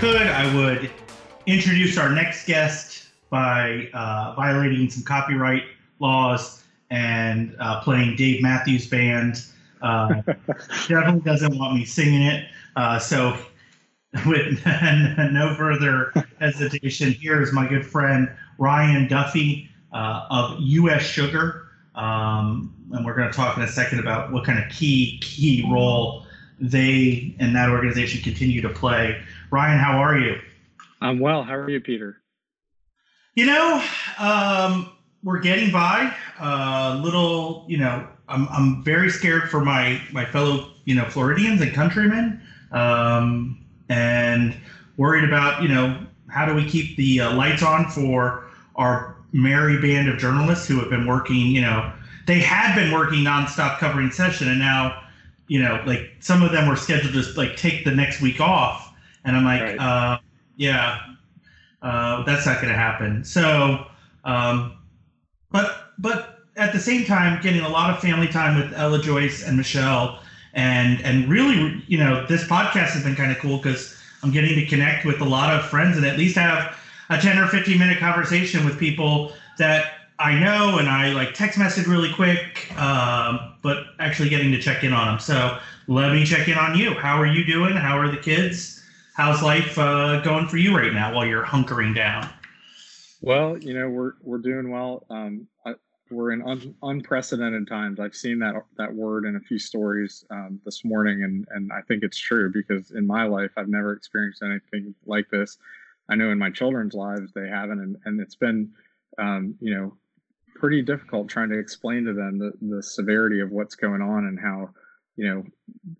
could, I would introduce our next guest by uh, violating some copyright laws and uh, playing Dave Matthews Band. Uh, definitely doesn't want me singing it. Uh, so, with no further hesitation, here is my good friend Ryan Duffy uh, of US Sugar. Um, and we're going to talk in a second about what kind of key key role they and that organization continue to play. Ryan, how are you? I'm well. How are you, Peter? You know, um, we're getting by. A uh, little, you know, I'm I'm very scared for my my fellow, you know, Floridians and countrymen, um, and worried about, you know, how do we keep the uh, lights on for our merry band of journalists who have been working, you know, they had been working nonstop covering session, and now, you know, like some of them were scheduled to like take the next week off, and I'm like, right. uh, yeah, uh, that's not going to happen. So, um, but but at the same time, getting a lot of family time with Ella Joyce and Michelle, and and really, you know, this podcast has been kind of cool because I'm getting to connect with a lot of friends and at least have a 10 or 15 minute conversation with people that I know and I like text message really quick, um, but actually getting to check in on them. So let me check in on you. How are you doing? How are the kids? How's life uh, going for you right now while you're hunkering down? Well, you know we're we're doing well. Um, I, we're in un, unprecedented times. I've seen that that word in a few stories um, this morning, and and I think it's true because in my life I've never experienced anything like this. I know in my children's lives they haven't, and and it's been um, you know pretty difficult trying to explain to them the, the severity of what's going on and how you know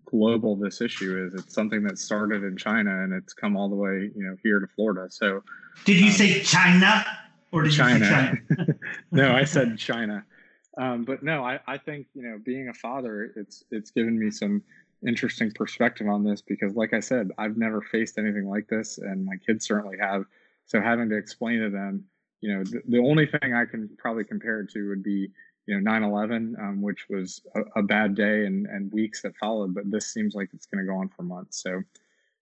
global this issue is it's something that started in china and it's come all the way you know here to florida so did you um, say china or did china. you say china? No i said china. Um, but no I, I think you know being a father it's it's given me some interesting perspective on this because like i said i've never faced anything like this and my kids certainly have. So having to explain to them you know, the, the only thing I can probably compare it to would be, you know, 9/11, um, which was a, a, bad day and and weeks that followed. But this seems like it's going to go on for months. So,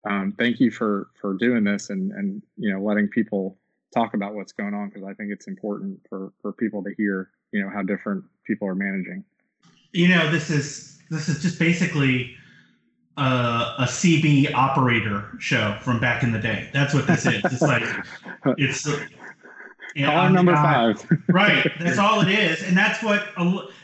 um, thank you for for doing this and and you know letting people talk about what's going on because I think it's important for for people to hear you know how different people are managing. You know, this is this is just basically a, a CB operator show from back in the day. That's what this is. It's like it's Caller number five. right. That's all it is, and that's what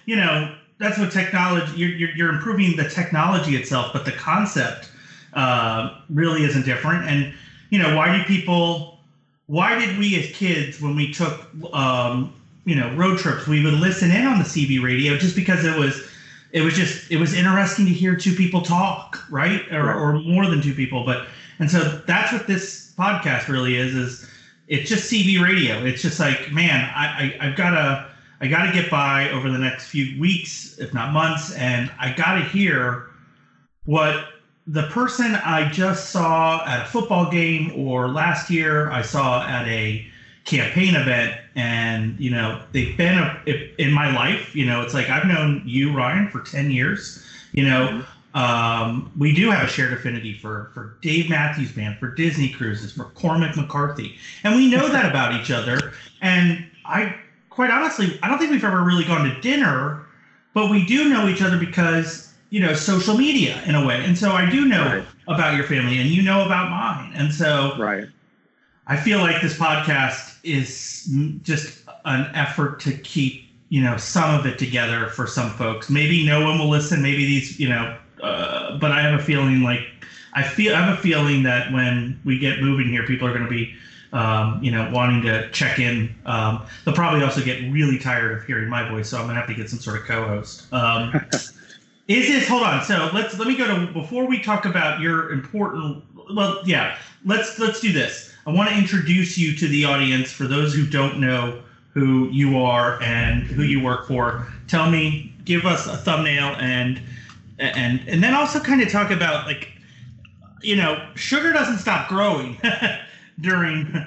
you know. That's what technology. You're, you're, you're improving the technology itself, but the concept uh, really isn't different. And you know, why do people? Why did we as kids, when we took um, you know road trips, we would listen in on the CB radio just because it was it was just it was interesting to hear two people talk, right? Or, right. or more than two people. But and so that's what this podcast really is is it's just CB radio. It's just like, man, I, I I've got to I got to get by over the next few weeks, if not months, and I got to hear what the person I just saw at a football game or last year I saw at a campaign event and you know they've been a, in my life you know it's like i've known you ryan for 10 years you know mm-hmm. Um, we do have a shared affinity for for Dave Matthews Band, for Disney Cruises, for Cormac McCarthy, and we know that about each other. And I, quite honestly, I don't think we've ever really gone to dinner, but we do know each other because you know social media in a way. And so I do know right. about your family, and you know about mine. And so right, I feel like this podcast is just an effort to keep you know some of it together for some folks. Maybe no one will listen. Maybe these you know uh, but I have a feeling like I feel I have a feeling that when we get moving here, people are going to be, um, you know, wanting to check in. Um, they'll probably also get really tired of hearing my voice, so I'm going to have to get some sort of co-host. Um, is this? Hold on. So let's let me go to before we talk about your important. Well, yeah. Let's let's do this. I want to introduce you to the audience for those who don't know who you are and who you work for. Tell me, give us a thumbnail and and and then also kind of talk about like you know sugar doesn't stop growing during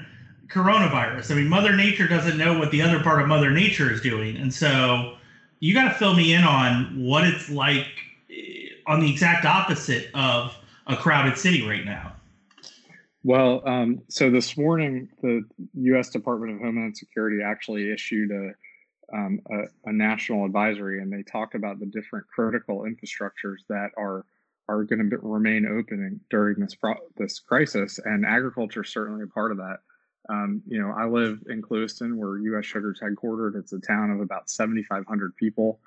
coronavirus i mean mother nature doesn't know what the other part of mother nature is doing and so you got to fill me in on what it's like eh, on the exact opposite of a crowded city right now Well, um, so this morning, the U.S. Department of Homeland Security actually issued a, um, a, a national advisory, and they talked about the different critical infrastructures that are are going to remain open during this pro- this crisis, and agriculture is certainly a part of that. Um, you know, I live in Clewiston, where U.S. Sugar is headquartered. It's a town of about 7,500 people.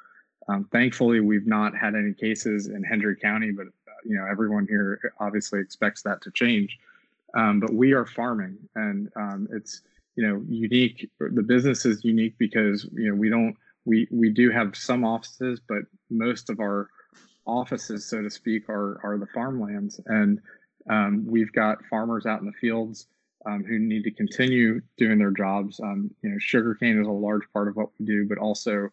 Um, thankfully, we've not had any cases in Hendry County, but uh, you know, everyone here obviously expects that to change. Um, but we are farming, and um, it's you know unique. The business is unique because you know we don't we we do have some offices, but most of our offices, so to speak, are are the farmlands, and um, we've got farmers out in the fields um, who need to continue doing their jobs. Um, you know, sugarcane is a large part of what we do, but also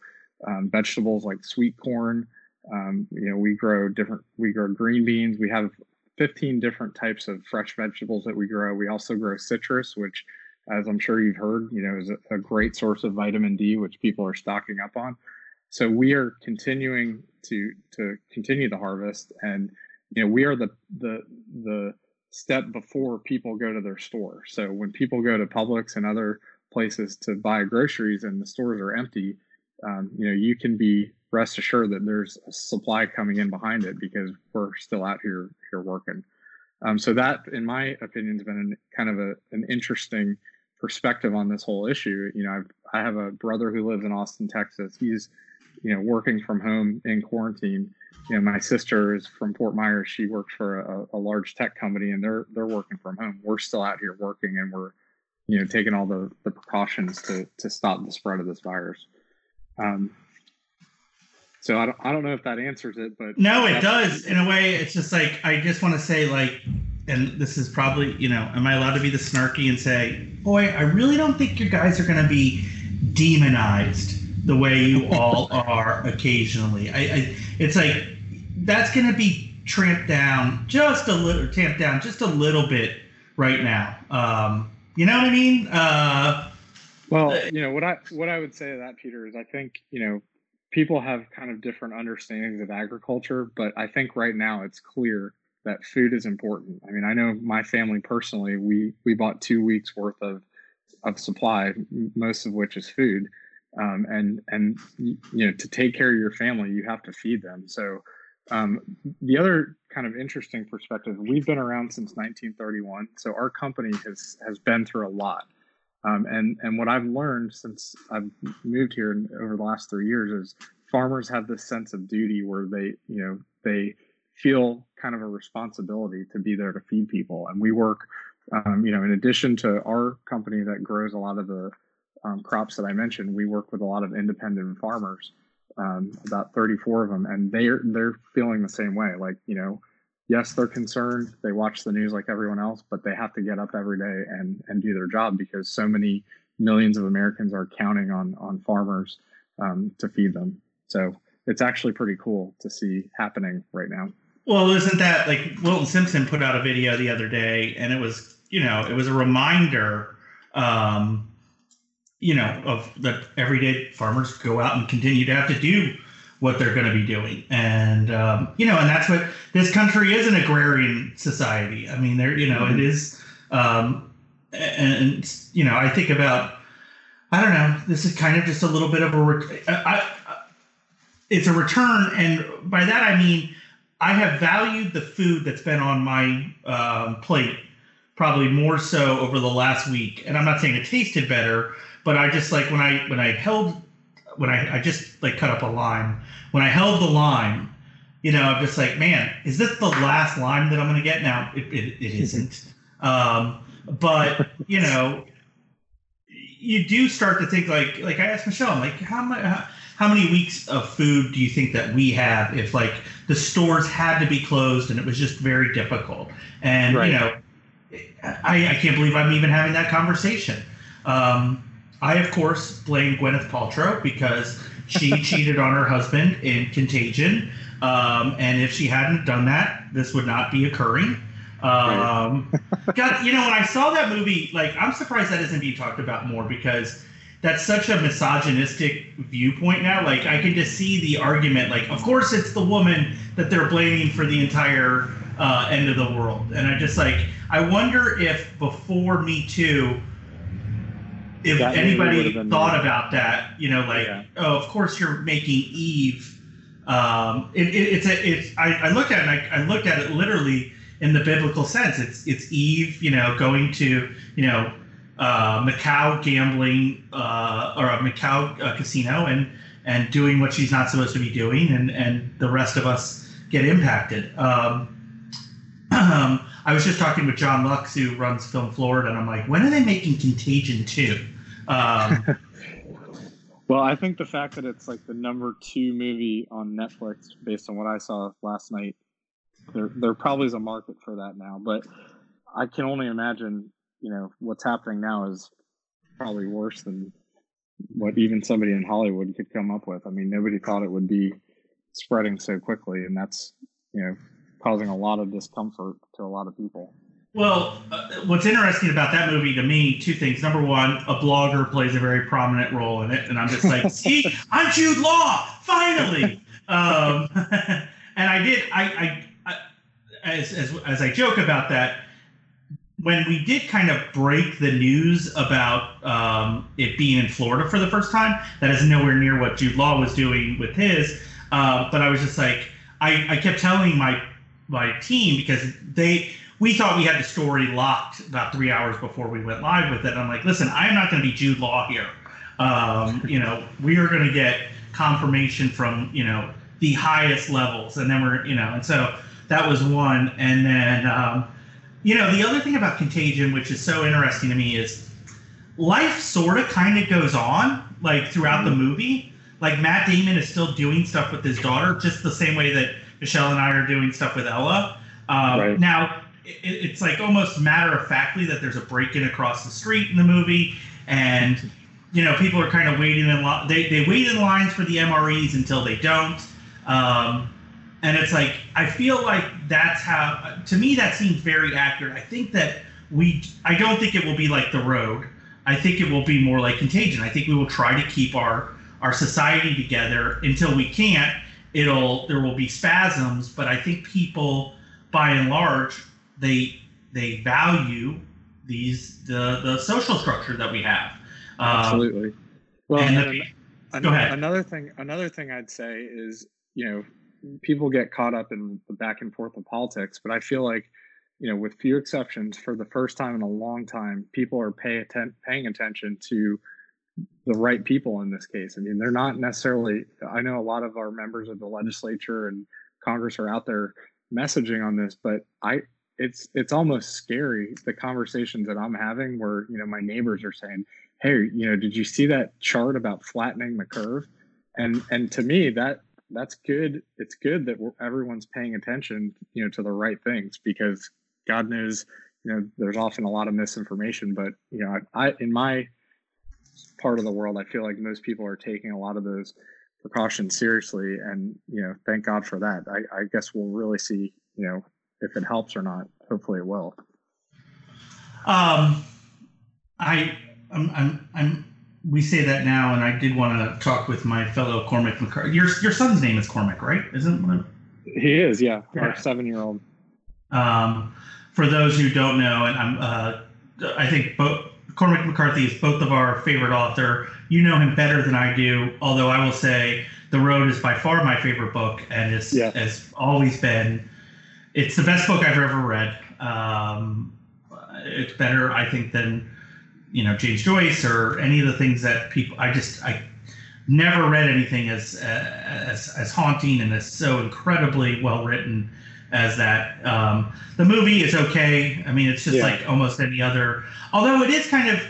um, vegetables like sweet corn. Um, you know, we grow different. We grow green beans. We have 15 different types of fresh vegetables that we grow. We also grow citrus, which, as I'm sure you've heard, you know, is a, a great source of vitamin D, which people are stocking up on. So we are continuing to to continue the harvest, and you know, we are the the the step before people go to their store. So when people go to Publix and other places to buy groceries and the stores are empty, um, you know, you can be rest assured that there's a supply coming in behind it because we're still out here here working. Um, so that, in my opinion, has been an, kind of a, an interesting perspective on this whole issue. You know, I've, I have a brother who lives in Austin, Texas. He's, you know, working from home in quarantine, you know, my sister is from Fort Myers. She works for a, a, large tech company, and they're they're working from home. We're still out here working, and we're, you know, taking all the the precautions to to stop the spread of this virus. Um, so I don't I don't know if that answers it, but no, it does in a way. It's just like I just want to say like, and this is probably you know, am I allowed to be the snarky and say, boy, I really don't think you guys are going to be demonized the way you all are occasionally. I, I it's like that's going to be tramped down just a little, tamped down just a little bit right now. Um, you know what I mean? Uh, well, uh, you know what I what I would say to that, Peter, is I think you know people have kind of different understandings of agriculture, but I think right now it's clear that food is important. I mean, I know my family personally, we we bought two weeks worth of of supply, most of which is food, um, and and you know to take care of your family, you have to feed them. So um, the other kind of interesting perspective, we've been around since 1931, so our company has has been through a lot. Um, and and what I've learned since I've moved here over the last three years is farmers have this sense of duty where they you know they feel kind of a responsibility to be there to feed people. And we work, um, you know, in addition to our company that grows a lot of the um, crops that I mentioned, we work with a lot of independent farmers um, about 34 of them, and they're they're feeling the same way. Like you know, yes, they're concerned. They watch the news like everyone else, but they have to get up every day and and do their job because so many millions of Americans are counting on on farmers um, to feed them. So it's actually pretty cool to see happening right now. Well, isn't that like Wilton Simpson put out a video the other day, and it was you know it was a reminder. Um, you know, of that everyday farmers go out and continue to have to do what they're going to be doing. And, um, you know, and that's what this country is an agrarian society. I mean, there, you know, mm-hmm. it is, um, and, you know, I think about, I don't know, this is kind of just a little bit of a, I, I, it's a return. And by that, I mean, I have valued the food that's been on my um, plate probably more so over the last week. And I'm not saying it tasted better, but I just like when I when I held when I, I just like cut up a lime. When I held the lime, you know, I'm just like, man, is this the last lime that I'm going to get? Now it, it, it isn't. Um, but you know, you do start to think like like I asked Michelle, I'm like, how much? How, how many weeks of food do you think that we have if like the stores had to be closed and it was just very difficult? And right. you know, I, I can't believe I'm even having that conversation. Um, I, of course, blame Gwyneth Paltrow because she cheated on her husband in Contagion. Um, and if she hadn't done that, this would not be occurring. Um, God, you know, when I saw that movie, like, I'm surprised that isn't being talked about more because that's such a misogynistic viewpoint now. Like, I can just see the argument. Like, of course, it's the woman that they're blaming for the entire uh, end of the world. And I just like I wonder if before Me Too, if That anybody thought about that, you know, like Yeah. oh, of course you're making Eve. Um, it, it, it's a it's I, I looked at it. And I, I looked at it literally in the biblical sense. It's it's Eve, you know, going to you know uh, Macau gambling uh, or a Macau uh, casino and and doing what she's not supposed to be doing, and and the rest of us get impacted. Um, um, I was just talking with John Lux, who runs Film Florida, and I'm like, when are they making Contagion two? Um, Well, I think the fact that it's like the number two movie on Netflix, based on what I saw last night, there there probably is a market for that now. But I can only imagine, you know, what's happening now is probably worse than what even somebody in Hollywood could come up with. I mean, nobody thought it would be spreading so quickly, and that's you know causing a lot of discomfort to a lot of people. Well, uh, what's interesting about that movie to me, two things. Number one, a blogger plays a very prominent role in it, and I'm just like, see, I'm Jude Law, finally. um, and I did, I, I, I as, as as I joke about that, when we did kind of break the news about um, it being in Florida for the first time, that is nowhere near what Jude Law was doing with his. Uh, but I was just like, I, I kept telling my my team because they we thought we had the story locked about three hours before we went live with it. I'm like, listen, I'm not going to be Jude Law here. Um, you know, we are going to get confirmation from you know the highest levels, and then we're you know, and so that was one, and then um, you know the other thing about Contagion, which is so interesting to me, is life sort of kind of goes on like throughout the movie. Like Matt Damon is still doing stuff with his daughter, just the same way that Michelle and I are doing stuff with Ella. Um, Right. Now, it, it's like almost matter of factly that there's a break in across the street in the movie, and you know people are kind of waiting in line. They they wait in lines for the MREs until they don't, um, and it's like I feel like that's how. To me, that seems very accurate. I think that we. I don't think it will be like the road. I think it will be more like contagion. I think we will try to keep our our society together until we can't. It'll there will be spasms, but I think people, by and large, they they value these the the social structure that we have. Um, Absolutely. Well, and and the- an- go an- ahead. another thing, another thing I'd say is, you know, people get caught up in the back and forth of politics, but I feel like, you know, with few exceptions, for the first time in a long time, people are pay atten- paying attention to the right people in this case. I mean, they're not necessarily. I know a lot of our members of the legislature and Congress are out there messaging on this, but I. It's it's almost scary the conversations that I'm having where you know my neighbors are saying, hey you know did you see that chart about flattening the curve and and to me that that's good. It's good that everyone's paying attention you know to the right things because god knows you know there's often a lot of misinformation but you know i, I in my part of the world i feel like most people are taking a lot of those precautions seriously and you know thank god for that. I, I guess we'll really see you know if it helps or not. Hopefully it will. Um, I, I'm, I'm, I'm. We say that now, and I did want to talk with my fellow Cormac McCarthy. Your your son's name is Cormac, right? Isn't one of- he is yeah our seven year old Um, for those who don't know, and I'm, uh, I think both Cormac McCarthy is both of our favorite author. You know him better than I do, although I will say The Road is by far my favorite book, and it's Yeah. has always been. It's the best book I've ever read. Um, it's better, I think, than you know James Joyce or any of the things that people. I just I never read anything as as as haunting and as so incredibly well written as that. Um, the movie is okay. I mean, it's just Yeah. like almost any other. Although it is kind of,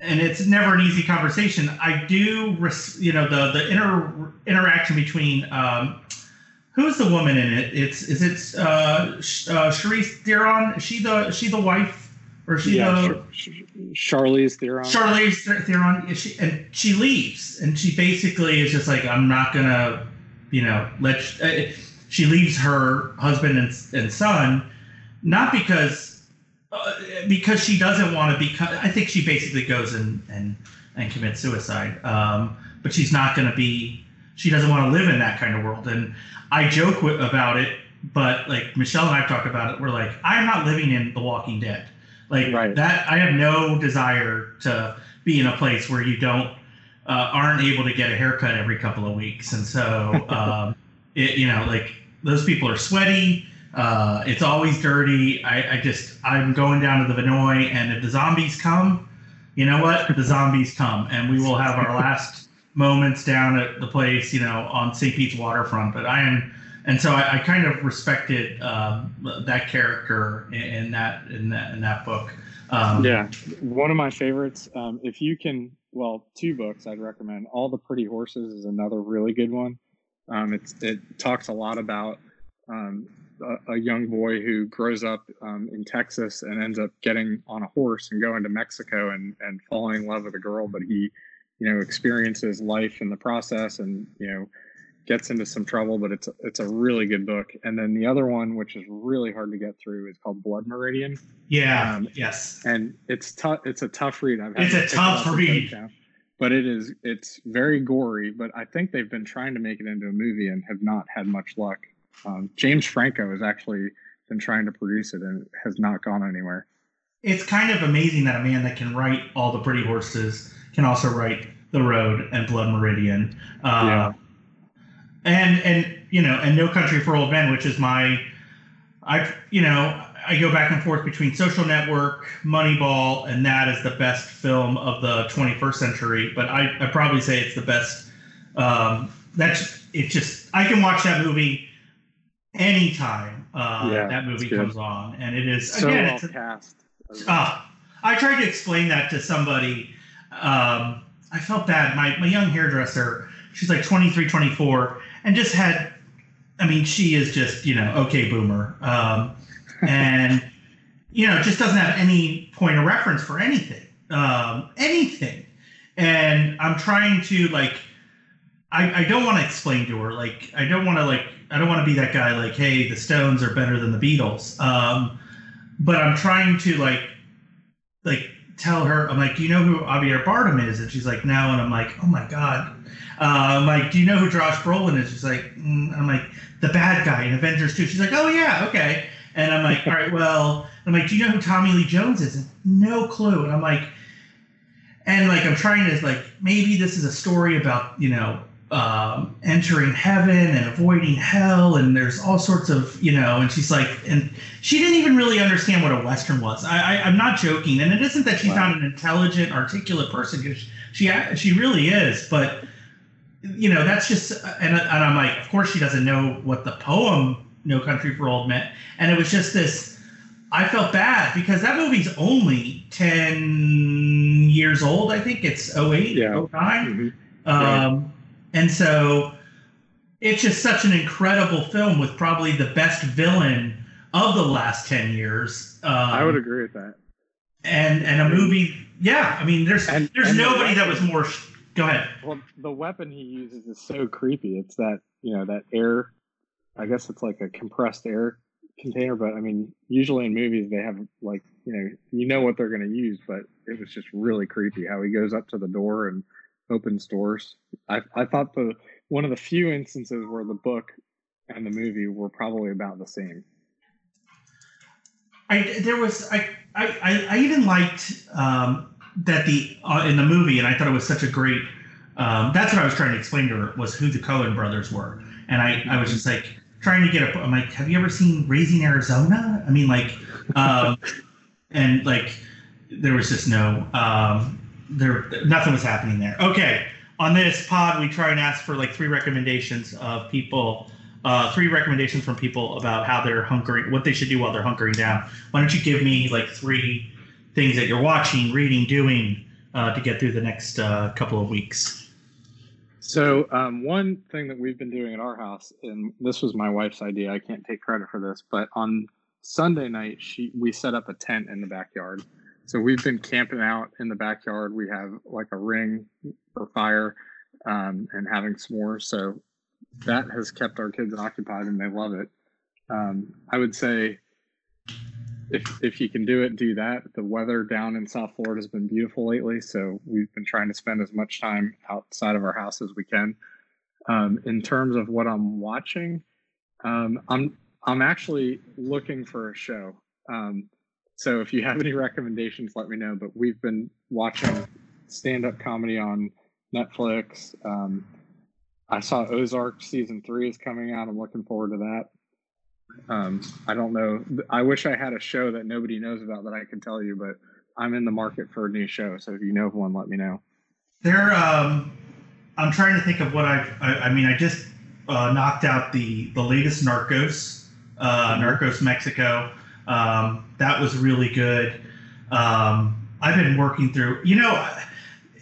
and it's never an easy conversation. I do, res- you know, the the inter interaction between. Um, Who's the woman in it? It's is it uh, uh, Charlize Theron? Is she the she the wife or she yeah the Char- Char- charlize theron Charlize Theron, she, and she leaves, and she basically is just like, I'm not gonna, you know, let. Uh, she leaves her husband and, and son, not because, uh, because she doesn't want to become. I think she basically goes and and and commits suicide. Um, but she's not gonna be. She doesn't want to live in that kind of world, and I joke with, about it but like Michelle and I've talked about it. We're like, I'm not living in The Walking Dead. Like Right. that, I have no desire to be in a place where you don't uh, aren't able to get a haircut every couple of weeks, and so um, it, you know, like those people are sweaty. Uh, it's always dirty. I, I just I'm going down to the Vinoy, and if the zombies come, you know what? The zombies come, and we will have our last moments down at the place, you know, on St. Pete's waterfront. But I am, and so I, I kind of respected um, that character in, in that in that in that book. Um, Yeah, one of my favorites. Um, if you can, well, two books I'd recommend. All the Pretty Horses is another really good one. Um, it talks a lot about um, a, a young boy who grows up um, in Texas and ends up getting on a horse and going to Mexico and and falling in love with a girl, but he, you know, experiences life in the process and you know gets into some trouble. But it's it's a really good book. And then the other one, which is really hard to get through, is called Blood Meridian yeah. Um, yes. and it's tough. It's a tough read. I've had It's a tough read. down. but it is. It's very gory. But I think they've been trying to make it into a movie and have not had much luck. Um, James Franco has actually been trying to produce it and has not gone anywhere. It's kind of amazing that a man that can write all the pretty horses can also write The Road and Blood Meridian. Uh, Yeah. And and you know, and No Country for Old Men, which is my, I you know, I go back and forth between Social Network, Moneyball, and that is the best film of the 21st century. But I I probably say it's the best. Um, that's it's just I can watch that movie anytime uh, Yeah, that movie comes on, and it is So again well it's a- cast. Ah, I tried to explain that to somebody. Um, I felt bad. My, my young hairdresser, she's like 23, 24, and just had, I mean, she is just, you know, okay, boomer. Um, and, you know, just doesn't have any point of reference for anything. Um, anything. And I'm trying to, like, I, I don't want to explain to her. Like, I don't want to, like, I don't want to be that guy, like, hey, the Stones are better than the Beatles. Um, but I'm trying to like like tell her I'm like, do you know who Javier Bardem is? And she's like, no. And I'm like, oh my god. Uh, I'm like, do you know who Josh Brolin is? She's like, mm. I'm like, the bad guy in Avengers 2. She's like, oh yeah, okay. And I'm like, all right, well, I'm like, do you know who Tommy Lee Jones is? And no clue. And I'm like, and like I'm trying to like maybe this is a story about you know um, entering heaven and avoiding hell, and there's all sorts of you know. And she's like, and she didn't even really understand what a western was. I, I I'm not joking, and it isn't that she's Wow. not an intelligent, articulate person because she she really is, but you know that's just and, and I'm like, of course she doesn't know what the poem "No Country for Old Men," and it was just this. I felt bad because that movie's only 10 years old, I think. It's 08, Yeah. 09. Mhm. Um, and so it's just such an incredible film with probably the best villain of the last 10 years. Um, I would agree with that. And, and a movie, yeah. I mean, there's And- there's and the nobody that was more. Go ahead. Well, the weapon he uses is so creepy. It's that you know that air. I guess it's like a compressed air container, but I mean, usually in movies they have like you know you know what they're going to use, but it was just really creepy how he goes up to the door and opens doors. I I thought the one of the few instances where the book and the movie were probably about the same. I there was I I I, I even liked um, that the uh, in the movie, and I thought it was such a great. Um, that's what I was trying to explain to her was who the Coen brothers were, and I I was just like trying to get a. I'm like, have you ever seen Raising Arizona? I mean, like, um, and like there was just no um, there nothing was happening there. Okay, on this pod we try and ask for like three recommendations of people uh, three recommendations from people about how they're hunkering, what they should do while they're hunkering down. Why don't you give me like three things that you're watching, reading, doing uh, to get through the next uh, couple of weeks? So um, one thing that we've been doing at our house, and this was my wife's idea. I can't take credit for this, but on Sunday night, she we set up a tent in the backyard. So we've been camping out in the backyard. We have like a ring for fire um, and having s'mores. So that has kept our kids occupied, and they love it. Um, I would say if if you can do it, do that. The weather down in South Florida has been beautiful lately, so we've been trying to spend as much time outside of our house as we can. Um, in terms of what I'm watching, um, I'm I'm actually looking for a show. Um, so if you have any recommendations, let me know. But we've been watching stand-up comedy on Netflix. Um, I saw Ozark season three is coming out. I'm looking forward to that. Um, I don't know. I wish I had a show that nobody knows about that I could tell you, but I'm in the market for a new show. So if you know of one, let me know. There, um, I'm trying to think of what I've. I, I mean, I just uh, knocked out the the latest Narcos, uh, mm-hmm. Narcos Mexico. Um, that was really good. Um, I've been working through. You know,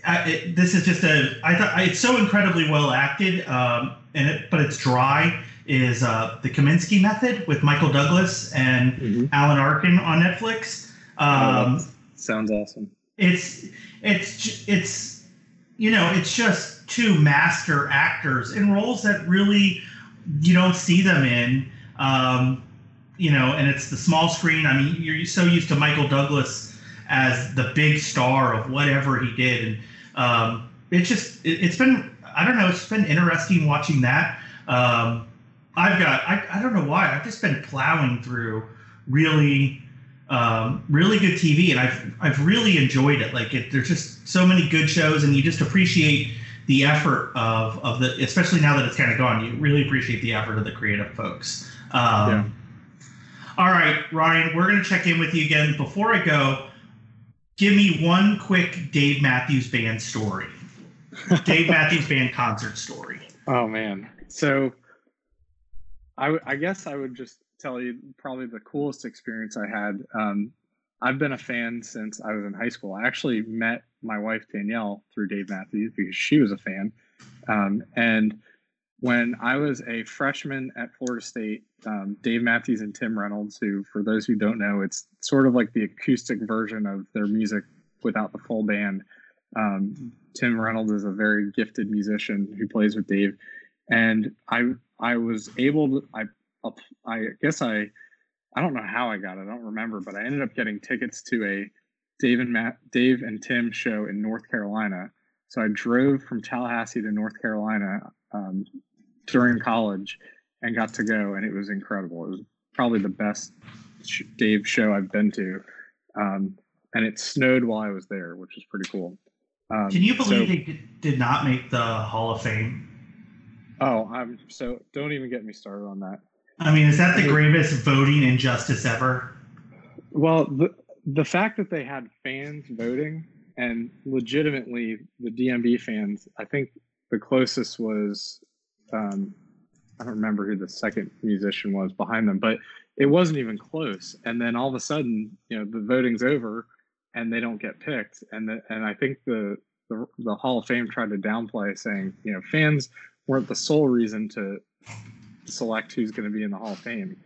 I, it, this is just a. I thought it's so incredibly well acted, um, and it, but it's dry. Is uh, the Kominsky Method with Michael Douglas and mm-hmm. Alan Arkin on Netflix? Um, oh, sounds awesome. It's it's it's you know it's just two master actors in roles that really you don't see them in. Um, you know, and it's the small screen. I mean, you're so used to Michael Douglas as the big star of whatever he did, and um, it's just it, has been I don't know it's been interesting watching that. Um, I've got I, I don't know why I've just been plowing through really um, really good TV and I've I've really enjoyed it. Like it, there's just so many good shows and you just appreciate the effort of of the especially now that it's kind of gone. You really appreciate the effort of the creative folks. Um, yeah. All right, Ryan, we're going to check in with you again. Before I go, give me one quick Dave Matthews Band story. Dave Matthews Band concert story. Oh man, so I, guess I would just tell you probably the coolest experience I had. Um, I've been a fan since I was in high school. I actually met my wife Danielle through Dave Matthews because she was a fan, um, and when I was a freshman at Florida State, um, Dave Matthews and Tim Reynolds, who, for those who don't know, it's sort of like the acoustic version of their music without the full band. Um, Tim Reynolds is a very gifted musician who plays with Dave, and I I was able to I I guess I I don't know how I got it I don't remember, but I ended up getting tickets to a Dave and Matt Dave and Tim show in North Carolina. So I drove from Tallahassee to North Carolina um, during college and got to go, and it was incredible. It was probably the best Dave show I've been to, um, and it snowed while I was there, which was pretty cool. Um, Can you believe so, they did not make the Hall of Fame? Oh, I'm so don't even get me started on that. I mean, is that the gravest voting injustice ever? Well, the the fact that they had fans voting and legitimately the DMB fans, I think the closest was um, I don't remember who the second musician was behind them, but it wasn't even close. And then all of a sudden, you know, the voting's over and they don't get picked. And the, and I think the, the the Hall of Fame tried to downplay saying, you know, fans weren't the sole reason to select who's going to be in the Hall of Fame.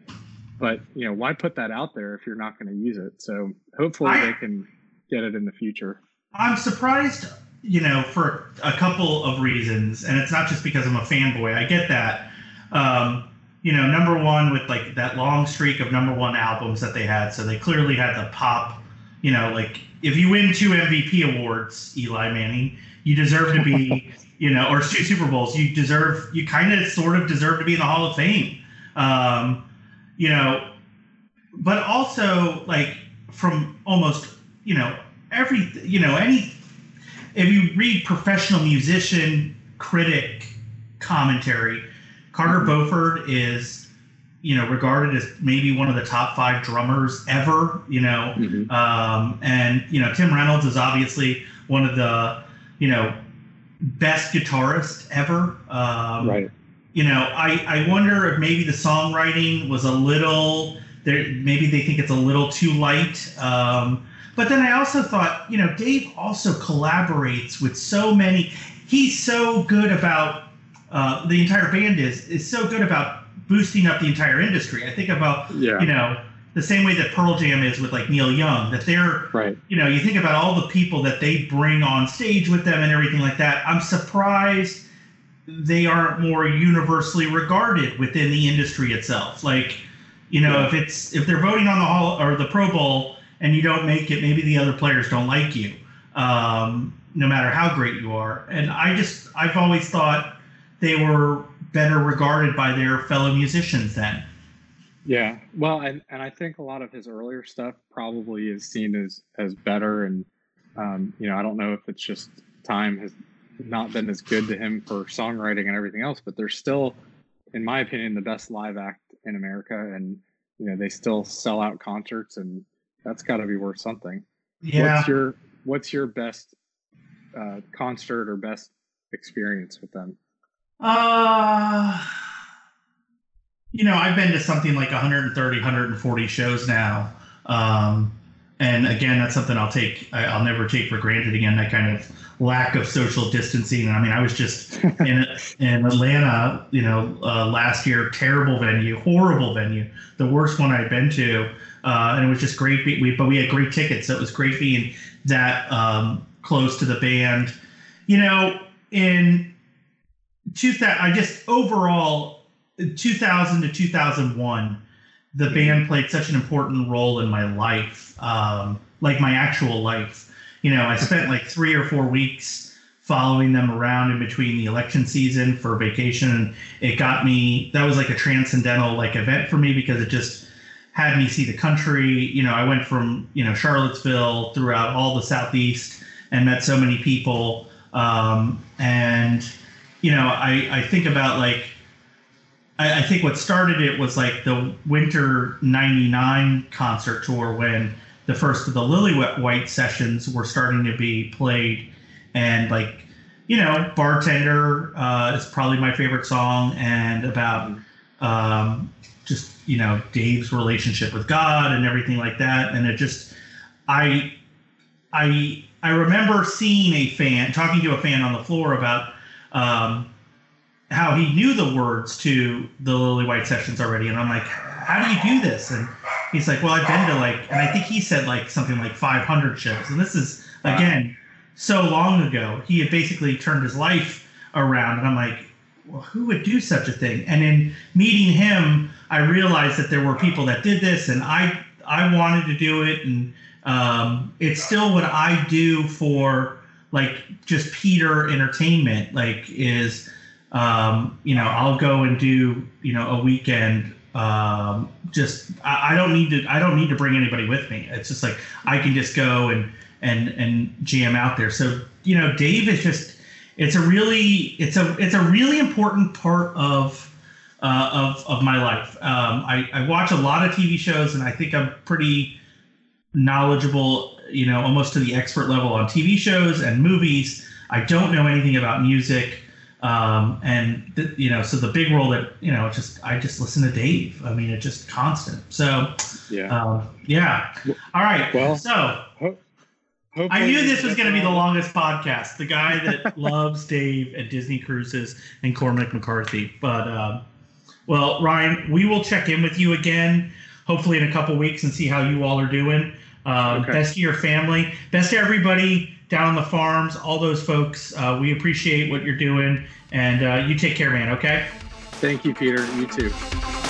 But you know, why put that out there if you're not going to use it? So hopefully I, they can get it in the future. I'm surprised you know, for a couple of reasons, and it's not just because I'm a fanboy. I get that. Um, you know, number one with like that long streak of number one albums that they had, so they clearly had the pop. You know, like if you win two MVP awards, Eli Manning, you deserve to be, you know, or two Super Bowls, you deserve, you kind of sort of deserve to be in the Hall of Fame. Um, you know, but also like from almost, you know, every, you know, any if you read professional musician critic commentary, Carter Beauford is, you know, regarded as maybe one of the top five drummers ever. You know, mm-hmm. um, and you know Tim Reynolds is obviously one of the, you know, best guitarist ever. Um, right. You know, I I wonder if maybe the songwriting was a little there. Maybe they think it's a little too light. Um, but then I also thought, you know, Dave also collaborates with so many. He's so good about uh, the entire band is is so good about boosting up the entire industry. I think about yeah. you know the same way that Pearl Jam is with like Neil Young. That they're right. You know, you think about all the people that they bring on stage with them and everything like that. I'm surprised they aren't more universally regarded within the industry itself. Like, you know, yeah. if it's if they're voting on the hall or the Pro Bowl and you don't make it, maybe the other players don't like you, um, no matter how great you are. And I just, I've always thought they were better regarded by their fellow musicians then. Yeah, well, and, and I think a lot of his earlier stuff probably is seen as as better, and um, you know, I don't know if it's just time has not been as good to him for songwriting and everything else, but they're still, in my opinion, the best live act in America, and you know, they still sell out concerts, and that's got to be worth something. Yeah. What's your What's your best uh, concert or best experience with them? Uh, you know, I've been to something like 130, 140 shows now. Um, and again, that's something I'll take, I, will never take for granted again, that kind of lack of social distancing. And I mean, I was just in, in Atlanta, you know, uh, last year, terrible venue, horrible venue, the worst one I'd been to. Uh, and it was just great. We, but we had great tickets. So it was great being that um, close to the band. You know, in 2000, I just overall, 2000 to 2001, the mm-hmm. band played such an important role in my life, um, like my actual life. You know, I spent like three or four weeks following them around in between the election season for vacation. It got me, that was like a transcendental like event for me because it just had me see the country. You know, I went from, you know, Charlottesville throughout all the Southeast and met so many people. Um, and, you know, I, I think about like, I, I think what started it was like the winter 99 concert tour when the first of the Lillywhite sessions were starting to be played. And like, you know, Bartender uh, is probably my favorite song and about um, just, you know, Dave's relationship with God and everything like that. And it just, I, I, I remember seeing a fan talking to a fan on the floor about um, how he knew the words to the Lillywhite sessions already, and I'm like, how do you do this? And he's like, well, I've been to like, and I think he said like something like 500 shows, and this is again so long ago. He had basically turned his life around, and I'm like, well, who would do such a thing? And in meeting him, I realized that there were people that did this, and I I wanted to do it, and um, it's still what I do for like just Peter Entertainment. Like is um, you know I'll go and do you know a weekend. Um, just I, I don't need to I don't need to bring anybody with me. It's just like I can just go and and and jam out there. So you know Dave is just it's a really it's a it's a really important part of uh, of of my life. Um, I, I watch a lot of TV shows, and I think I'm pretty knowledgeable, you know, almost to the expert level on TV shows and movies. I don't know anything about music. Um, and th- you know, so the big role that you know, just I just listen to Dave. I mean, it's just constant. So yeah, um, yeah. All right. Well, so ho- I knew this was going to be the longest podcast. The guy that loves Dave and Disney Cruises and Cormac McCarthy. But um, well, Ryan, we will check in with you again, hopefully in a couple weeks, and see how you all are doing. Um, okay. Best to your family. Best to everybody down on the farms, all those folks. Uh, we appreciate what you're doing. And uh, you take care, man, okay? Thank you, Peter. You too.